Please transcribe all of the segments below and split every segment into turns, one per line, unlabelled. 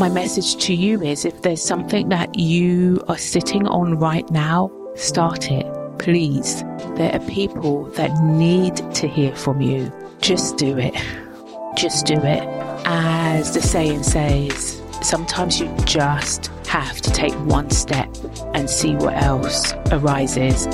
my message to you is if there's something that you are sitting on right now, start it. Please. There are people that need to hear from you. Just do it. Just do it. As the saying says, sometimes you just have to take one step and see what else arises.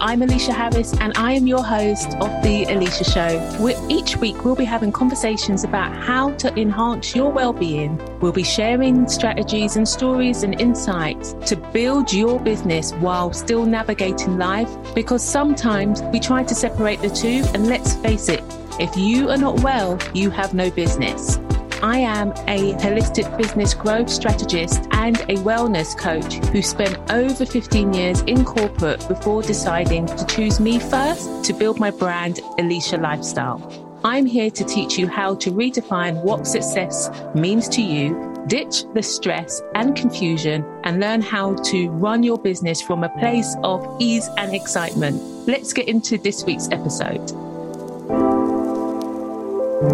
I'm Eleshia Harris, and I am your host of The Eleshia Show. Where each week, we'll be having conversations about how to enhance your well being. We'll be sharing strategies and stories and insights to build your business while still navigating life. Because sometimes we try to separate the two, and let's face it, if you are not well, you have no business. I am a holistic business growth strategist and a wellness coach who spent over 15 years in corporate before deciding to choose me first to build my brand, Eleshia Lifestyle. I'm here to teach you how to redefine what success means to you, ditch the stress and confusion, and learn how to run your business from a place of ease and excitement. Let's get into this week's episode.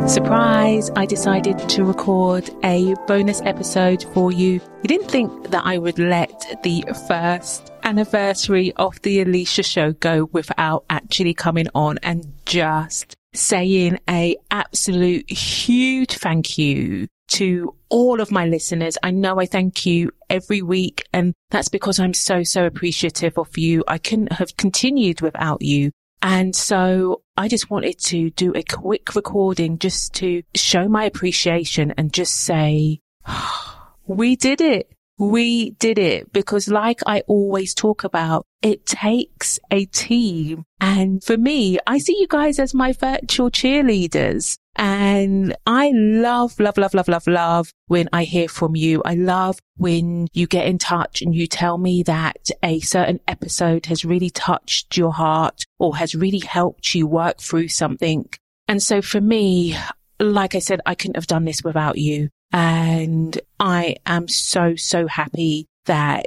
Surprise! I decided to record a bonus episode for you. You didn't think that I would let the first anniversary of the Eleshia show go without actually coming on and just saying a absolute huge thank you to all of my listeners. I know I thank you every week and that's because I'm so, so appreciative of you. I couldn't have continued without you. And so I just wanted to do a quick recording just to show my appreciation and just say, we did it. We did it because like I always talk about, it takes a team. And for me, I see you guys as my virtual cheerleaders. And I love, love, love, love, love, love when I hear from you. I love when you get in touch and you tell me that a certain episode has really touched your heart or has really helped you work through something. And so for me, like I said, I couldn't have done this without you. And I am so, so happy that,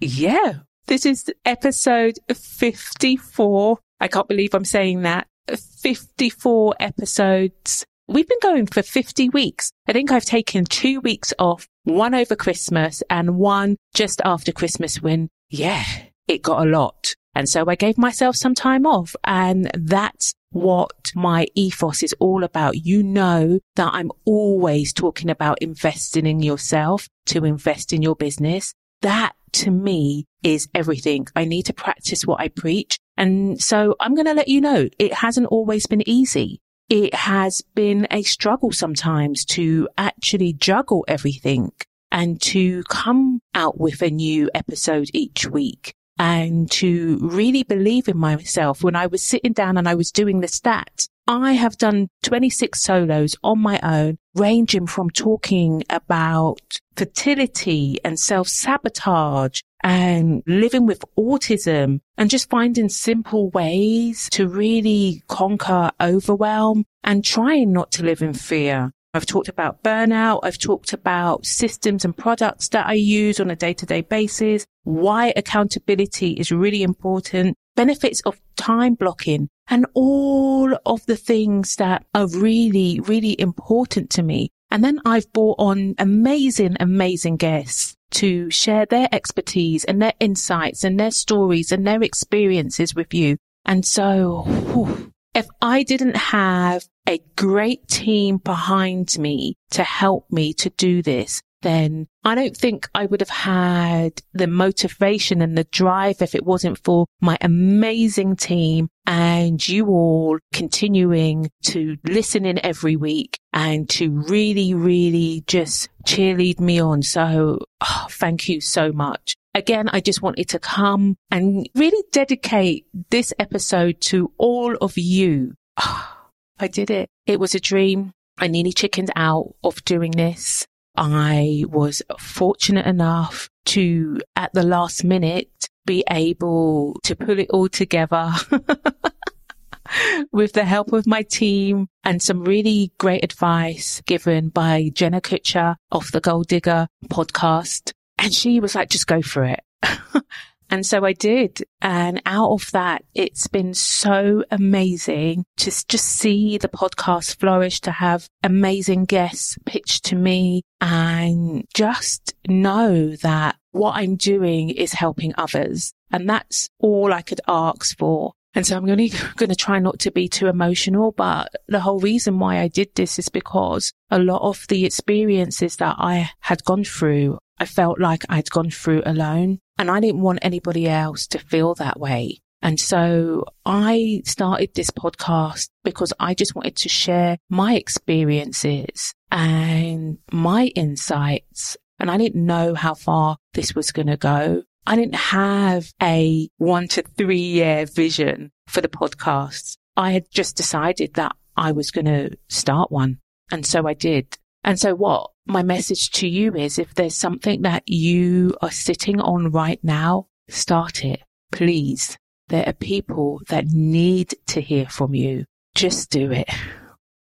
yeah, this is episode 54. I can't believe I'm saying that. 54 episodes. We've been going for 50 weeks. I think I've taken two weeks off, one over Christmas and one just after Christmas when, yeah, it got a lot. And so I gave myself some time off and that's what my ethos is all about. You know that I'm always talking about investing in yourself to invest in your business. That to me is everything. I need to practice what I preach. And so I'm going to let you know it hasn't always been easy. It has been a struggle sometimes to actually juggle everything and to come out with a new episode each week and to really believe in myself when I was sitting down and I was doing the stats. I have done 26 solos on my own, ranging from talking about fertility and self sabotage and living with autism and just finding simple ways to really conquer overwhelm and trying not to live in fear. I've talked about burnout. I've talked about systems and products that I use on a day to day basis, why accountability is really important, benefits of time blocking and all of the things that are really, really important to me. And then I've brought on amazing, amazing guests to share their expertise and their insights and their stories and their experiences with you. And so whew, if I didn't have a great team behind me to help me to do this, then I don't think I would have had the motivation and the drive if it wasn't for my amazing team and you all continuing to listen in every week and to really, really just cheerlead me on. So oh, thank you so much. Again, I just wanted to come and really dedicate this episode to all of you. Oh, I did it. It was a dream. I nearly chickened out of doing this. I was fortunate enough to, at the last minute, be able to pull it all together with the help of my team and some really great advice given by Jenna Kutcher of the Goal Digger podcast. And she was like, just go for it. And so I did. And out of that, it's been so amazing to just see the podcast flourish, to have amazing guests pitched to me and just know that what I'm doing is helping others. And that's all I could ask for. And so I'm to, going to try not to be too emotional, but the whole reason why I did this is because a lot of the experiences that I had gone through, I felt like I'd gone through alone and I didn't want anybody else to feel that way. And so I started this podcast because I just wanted to share my experiences and my insights. And I didn't know how far this was going to go. I didn't have a one to three year vision for the podcast. I had just decided that I was going to start one. And so I did. And so what my message to you is if there's something that you are sitting on right now, start it, please. There are people that need to hear from you. Just do it.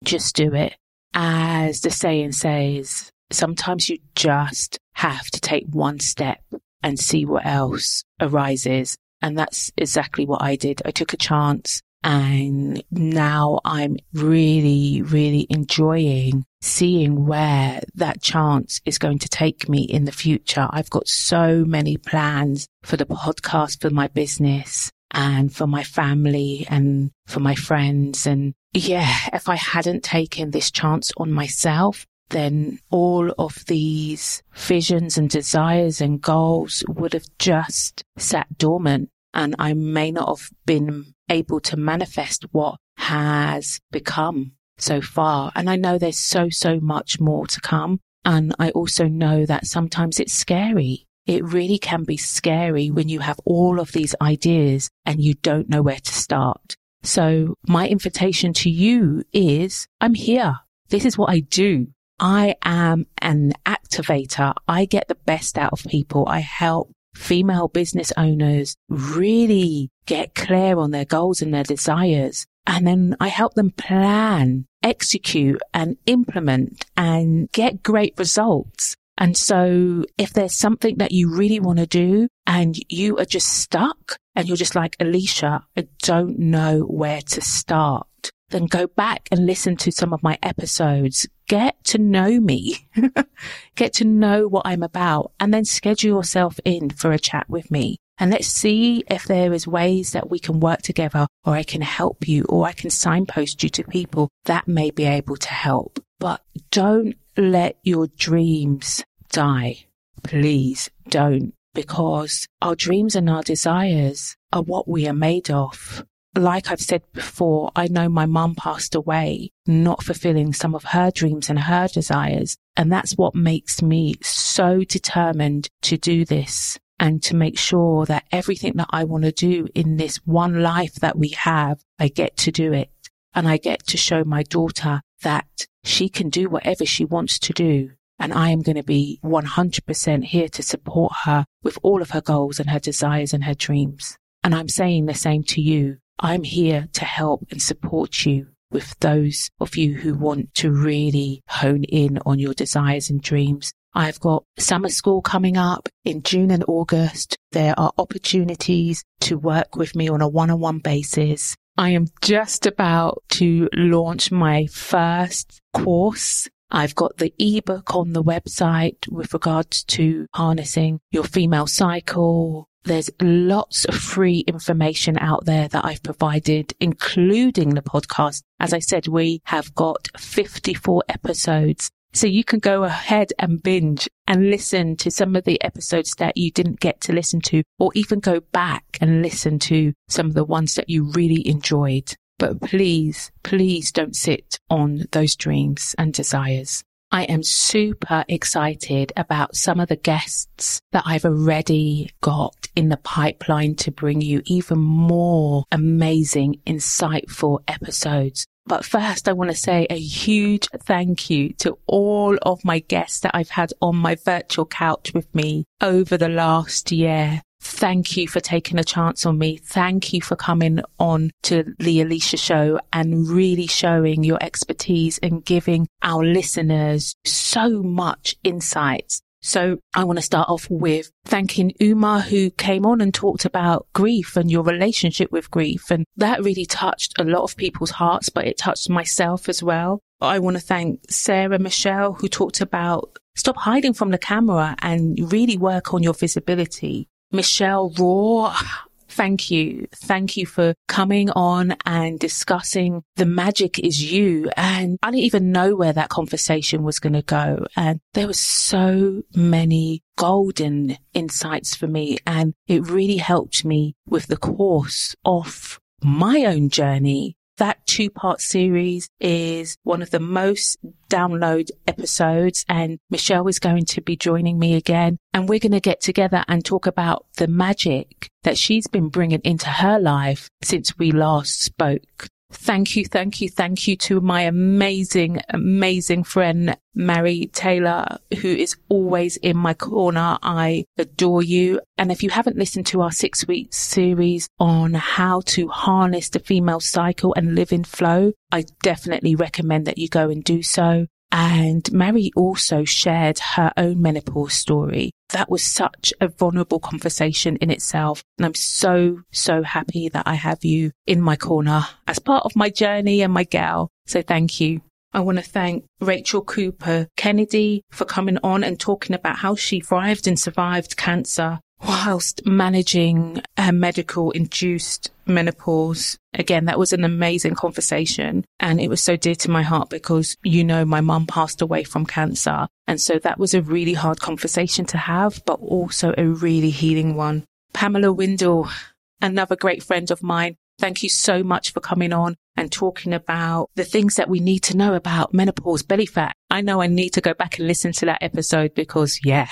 Just do it. As the saying says, sometimes you just have to take one step and see what else arises. And that's exactly what I did. I took a chance and now I'm really, really enjoying seeing where that chance is going to take me in the future. I've got so many plans for the podcast, for my business and for my family and for my friends. And yeah, if I hadn't taken this chance on myself, then all of these visions and desires and goals would have just sat dormant and I may not have been able to manifest what has become so far. And I know there's so, so much more to come. And I also know that sometimes it's scary. It really can be scary when you have all of these ideas and you don't know where to start. So my invitation to you is I'm here. This is what I do. I am an activator. I get the best out of people. I help female business owners really get clear on their goals and their desires. And then I help them plan, execute and implement and get great results. And so if there's something that you really want to do and you are just stuck and you're just like, Eleshia, I don't know where to start then go back and listen to some of my episodes. Get to know me. Get to know what I'm about and then schedule yourself in for a chat with me. And let's see if there is ways that we can work together or I can help you or I can signpost you to people that may be able to help. But don't let your dreams die. Please don't because our dreams and our desires are what we are made of like I've said before, I know my mum passed away not fulfilling some of her dreams and her desires. And that's what makes me so determined to do this and to make sure that everything that I want to do in this one life that we have, I get to do it. And I get to show my daughter that she can do whatever she wants to do. And I am going to be 100% here to support her with all of her goals and her desires and her dreams. And I'm saying the same to you. I'm here to help and support you with those of you who want to really hone in on your desires and dreams. I've got summer school coming up in June and August. There are opportunities to work with me on a one-on-one basis. I am just about to launch my first course I've got the ebook on the website with regards to harnessing your female cycle, there's lots of free information out there that I've provided, including the podcast. As I said, we have got 54 episodes. So you can go ahead and binge and listen to some of the episodes that you didn't get to listen to, or even go back and listen to some of the ones that you really enjoyed. But please, please don't sit on those dreams and desires. I am super excited about some of the guests that I've already got in the pipeline to bring you even more amazing, insightful episodes. But first, I want to say a huge thank you to all of my guests that I've had on my virtual couch with me over the last year. Thank you for taking a chance on me. Thank you for coming on to the Eleshia show and really showing your expertise and giving our listeners so much insights So I want to start off with thanking Uma who came on and talked about grief and your relationship with grief. And that really touched a lot of people's hearts, but it touched myself as well. I want to thank Sarah Michelle who talked about stop hiding from the camera and really work on your visibility. Michelle Raw, thank you. Thank you for coming on and discussing the magic is you. And I didn't even know where that conversation was going to go. And there were so many golden insights for me. And it really helped me with the course of my own journey that two part series is one of the most download episodes and Michelle is going to be joining me again and we're going to get together and talk about the magic that she's been bringing into her life since we last spoke. Thank you, thank you, thank you to my amazing, amazing friend, Mary Taylor, who is always in my corner. I adore you. And if you haven't listened to our six week series on how to harness the female cycle and live in flow, I definitely recommend that you go and do so. And Mary also shared her own menopause story. That was such a vulnerable conversation in itself. And I'm so, so happy that I have you in my corner as part of my journey and my gal. So thank you. I want to thank Rachel Cooper Kennedy for coming on and talking about how she thrived and survived cancer whilst managing her medical induced menopause. Again, that was an amazing conversation. And it was so dear to my heart because, you know, my mum passed away from cancer. And so that was a really hard conversation to have, but also a really healing one. Pamela Windle, another great friend of mine. Thank you so much for coming on and talking about the things that we need to know about menopause, belly fat. I know I need to go back and listen to that episode because yeah.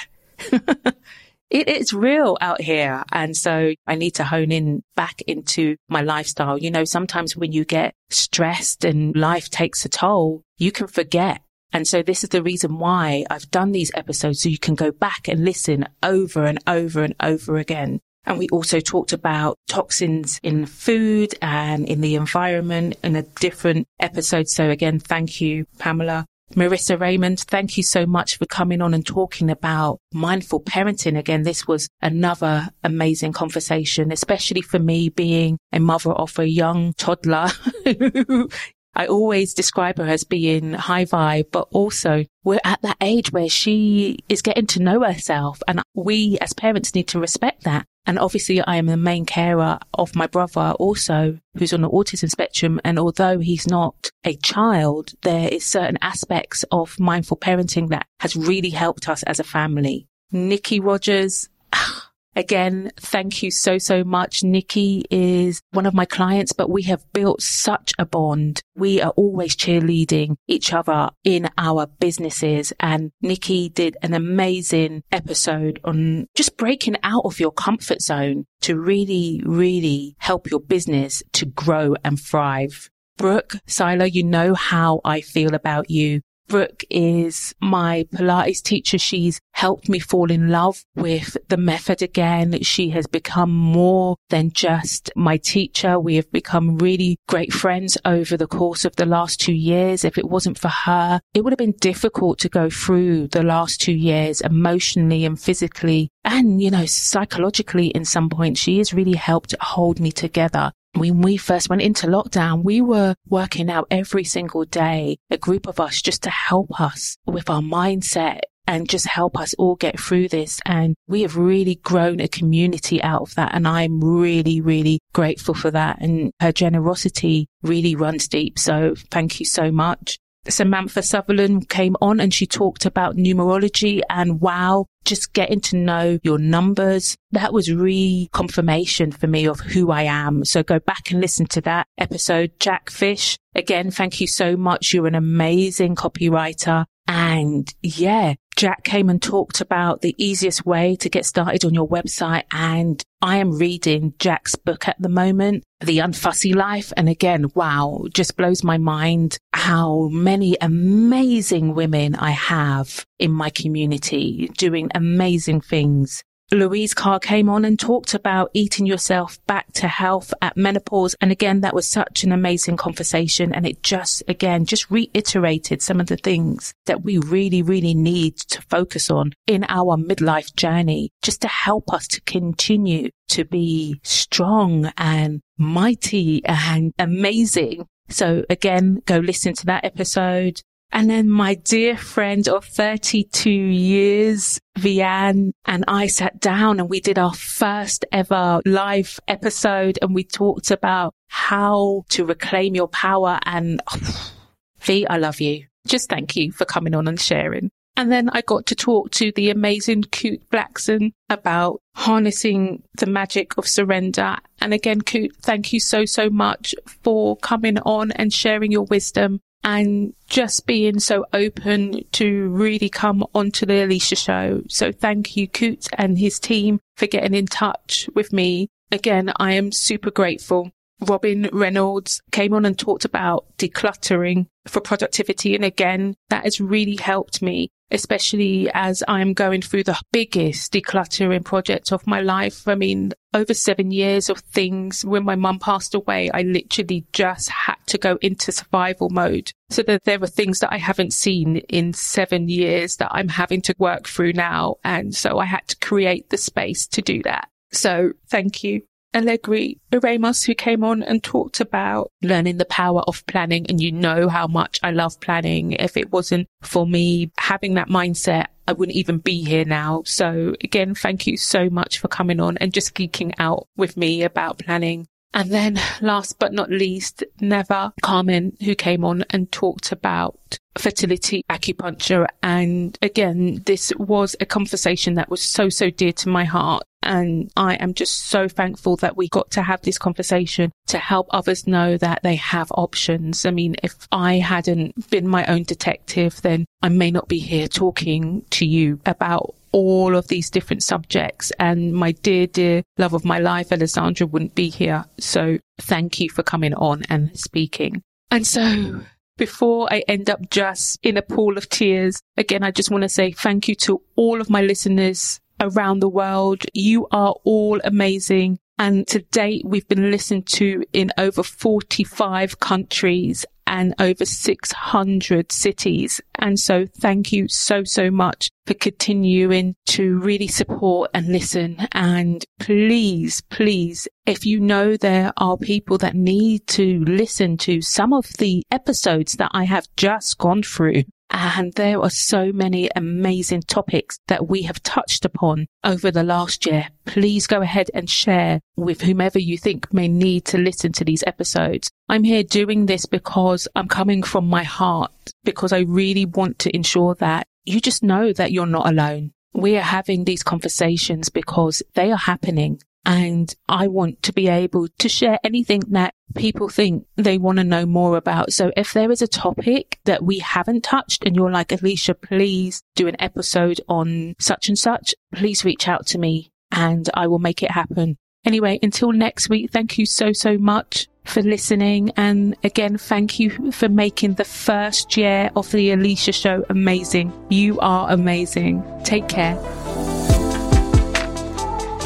it is real out here. And so I need to hone in back into my lifestyle. You know, sometimes when you get stressed and life takes a toll, you can forget. And so this is the reason why I've done these episodes so you can go back and listen over and over and over again. And we also talked about toxins in food and in the environment in a different episode. So again, thank you, Pamela. Marissa Raymond, thank you so much for coming on and talking about mindful parenting. Again, this was another amazing conversation, especially for me being a mother of a young toddler. I always describe her as being high vibe, but also we're at that age where she is getting to know herself and we as parents need to respect that. And obviously I am the main carer of my brother also who's on the autism spectrum. And although he's not a child, there is certain aspects of mindful parenting that has really helped us as a family. Nikki Rogers, ah, Again, thank you so, so much. Nikki is one of my clients, but we have built such a bond. We are always cheerleading each other in our businesses. And Nikki did an amazing episode on just breaking out of your comfort zone to really, really help your business to grow and thrive. Brooke Seiler, you know how I feel about you. Brooke is my Pilates teacher. She's helped me fall in love with the method again. She has become more than just my teacher. We have become really great friends over the course of the last two years. If it wasn't for her, it would have been difficult to go through the last two years emotionally and physically and, you know, psychologically in some point. She has really helped hold me together when we first went into lockdown, we were working out every single day, a group of us just to help us with our mindset and just help us all get through this. And we have really grown a community out of that. And I'm really, really grateful for that. And her generosity really runs deep. So thank you so much. Samantha Sutherland came on and she talked about numerology and wow, just getting to know your numbers. That was reconfirmation for me of who I am. So go back and listen to that episode. Jack Fish, again, thank you so much. You're an amazing copywriter. And yeah, Jack came and talked about the easiest way to get started on your website. And I am reading Jack's book at the moment, The Unfussy Life. And again, wow, just blows my mind how many amazing women I have in my community doing amazing things Louise Carr came on and talked about eating yourself back to health at menopause. And again, that was such an amazing conversation. And it just, again, just reiterated some of the things that we really, really need to focus on in our midlife journey, just to help us to continue to be strong and mighty and amazing. So again, go listen to that episode. And then my dear friend of 32 years, Vianne, and I sat down and we did our first ever live episode and we talked about how to reclaim your power. And oh, V, I love you. Just thank you for coming on and sharing. And then I got to talk to the amazing Kute Blackson about harnessing the magic of surrender. And again, Kute, thank you so, so much for coming on and sharing your wisdom and just being so open to really come onto the Eleshia show. So thank you, Kute and his team for getting in touch with me. Again, I am super grateful. Robin Reynolds came on and talked about decluttering for productivity. And again, that has really helped me especially as I'm going through the biggest decluttering project of my life. I mean, over seven years of things. When my mum passed away, I literally just had to go into survival mode. So that there were things that I haven't seen in seven years that I'm having to work through now. And so I had to create the space to do that. So thank you. Allegri Ramos, who came on and talked about learning the power of planning. And you know how much I love planning. If it wasn't for me having that mindset, I wouldn't even be here now. So again, thank you so much for coming on and just geeking out with me about planning. And then last but not least, Neva Carmen, who came on and talked about fertility acupuncture. And again, this was a conversation that was so, so dear to my heart. And I am just so thankful that we got to have this conversation to help others know that they have options. I mean, if I hadn't been my own detective, then I may not be here talking to you about all of these different subjects. And my dear, dear love of my life, Alessandra, wouldn't be here. So thank you for coming on and speaking. And so before I end up just in a pool of tears, again, I just want to say thank you to all of my listeners around the world. You are all amazing. And to date, we've been listened to in over 45 countries and over 600 cities. And so thank you so, so much for continuing to really support and listen. And please, please, if you know there are people that need to listen to some of the episodes that I have just gone through, and there are so many amazing topics that we have touched upon over the last year. Please go ahead and share with whomever you think may need to listen to these episodes. I'm here doing this because I'm coming from my heart, because I really want to ensure that you just know that you're not alone. We are having these conversations because they are happening and I want to be able to share anything that people think they want to know more about. So if there is a topic that we haven't touched and you're like, Eleshia, please do an episode on such and such, please reach out to me and I will make it happen. Anyway, until next week, thank you so, so much for listening. And again, thank you for making the first year of the Eleshia show amazing. You are amazing. Take care.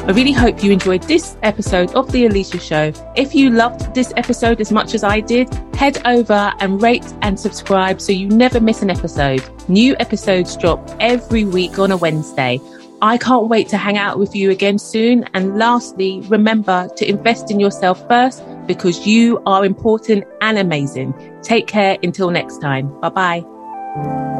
I really hope you enjoyed this episode of The Eleshia Show. If you loved this episode as much as I did, head over and rate and subscribe so you never miss an episode. New episodes drop every week on a Wednesday. I can't wait to hang out with you again soon. And lastly, remember to invest in yourself first because you are important and amazing. Take care until next time. Bye bye.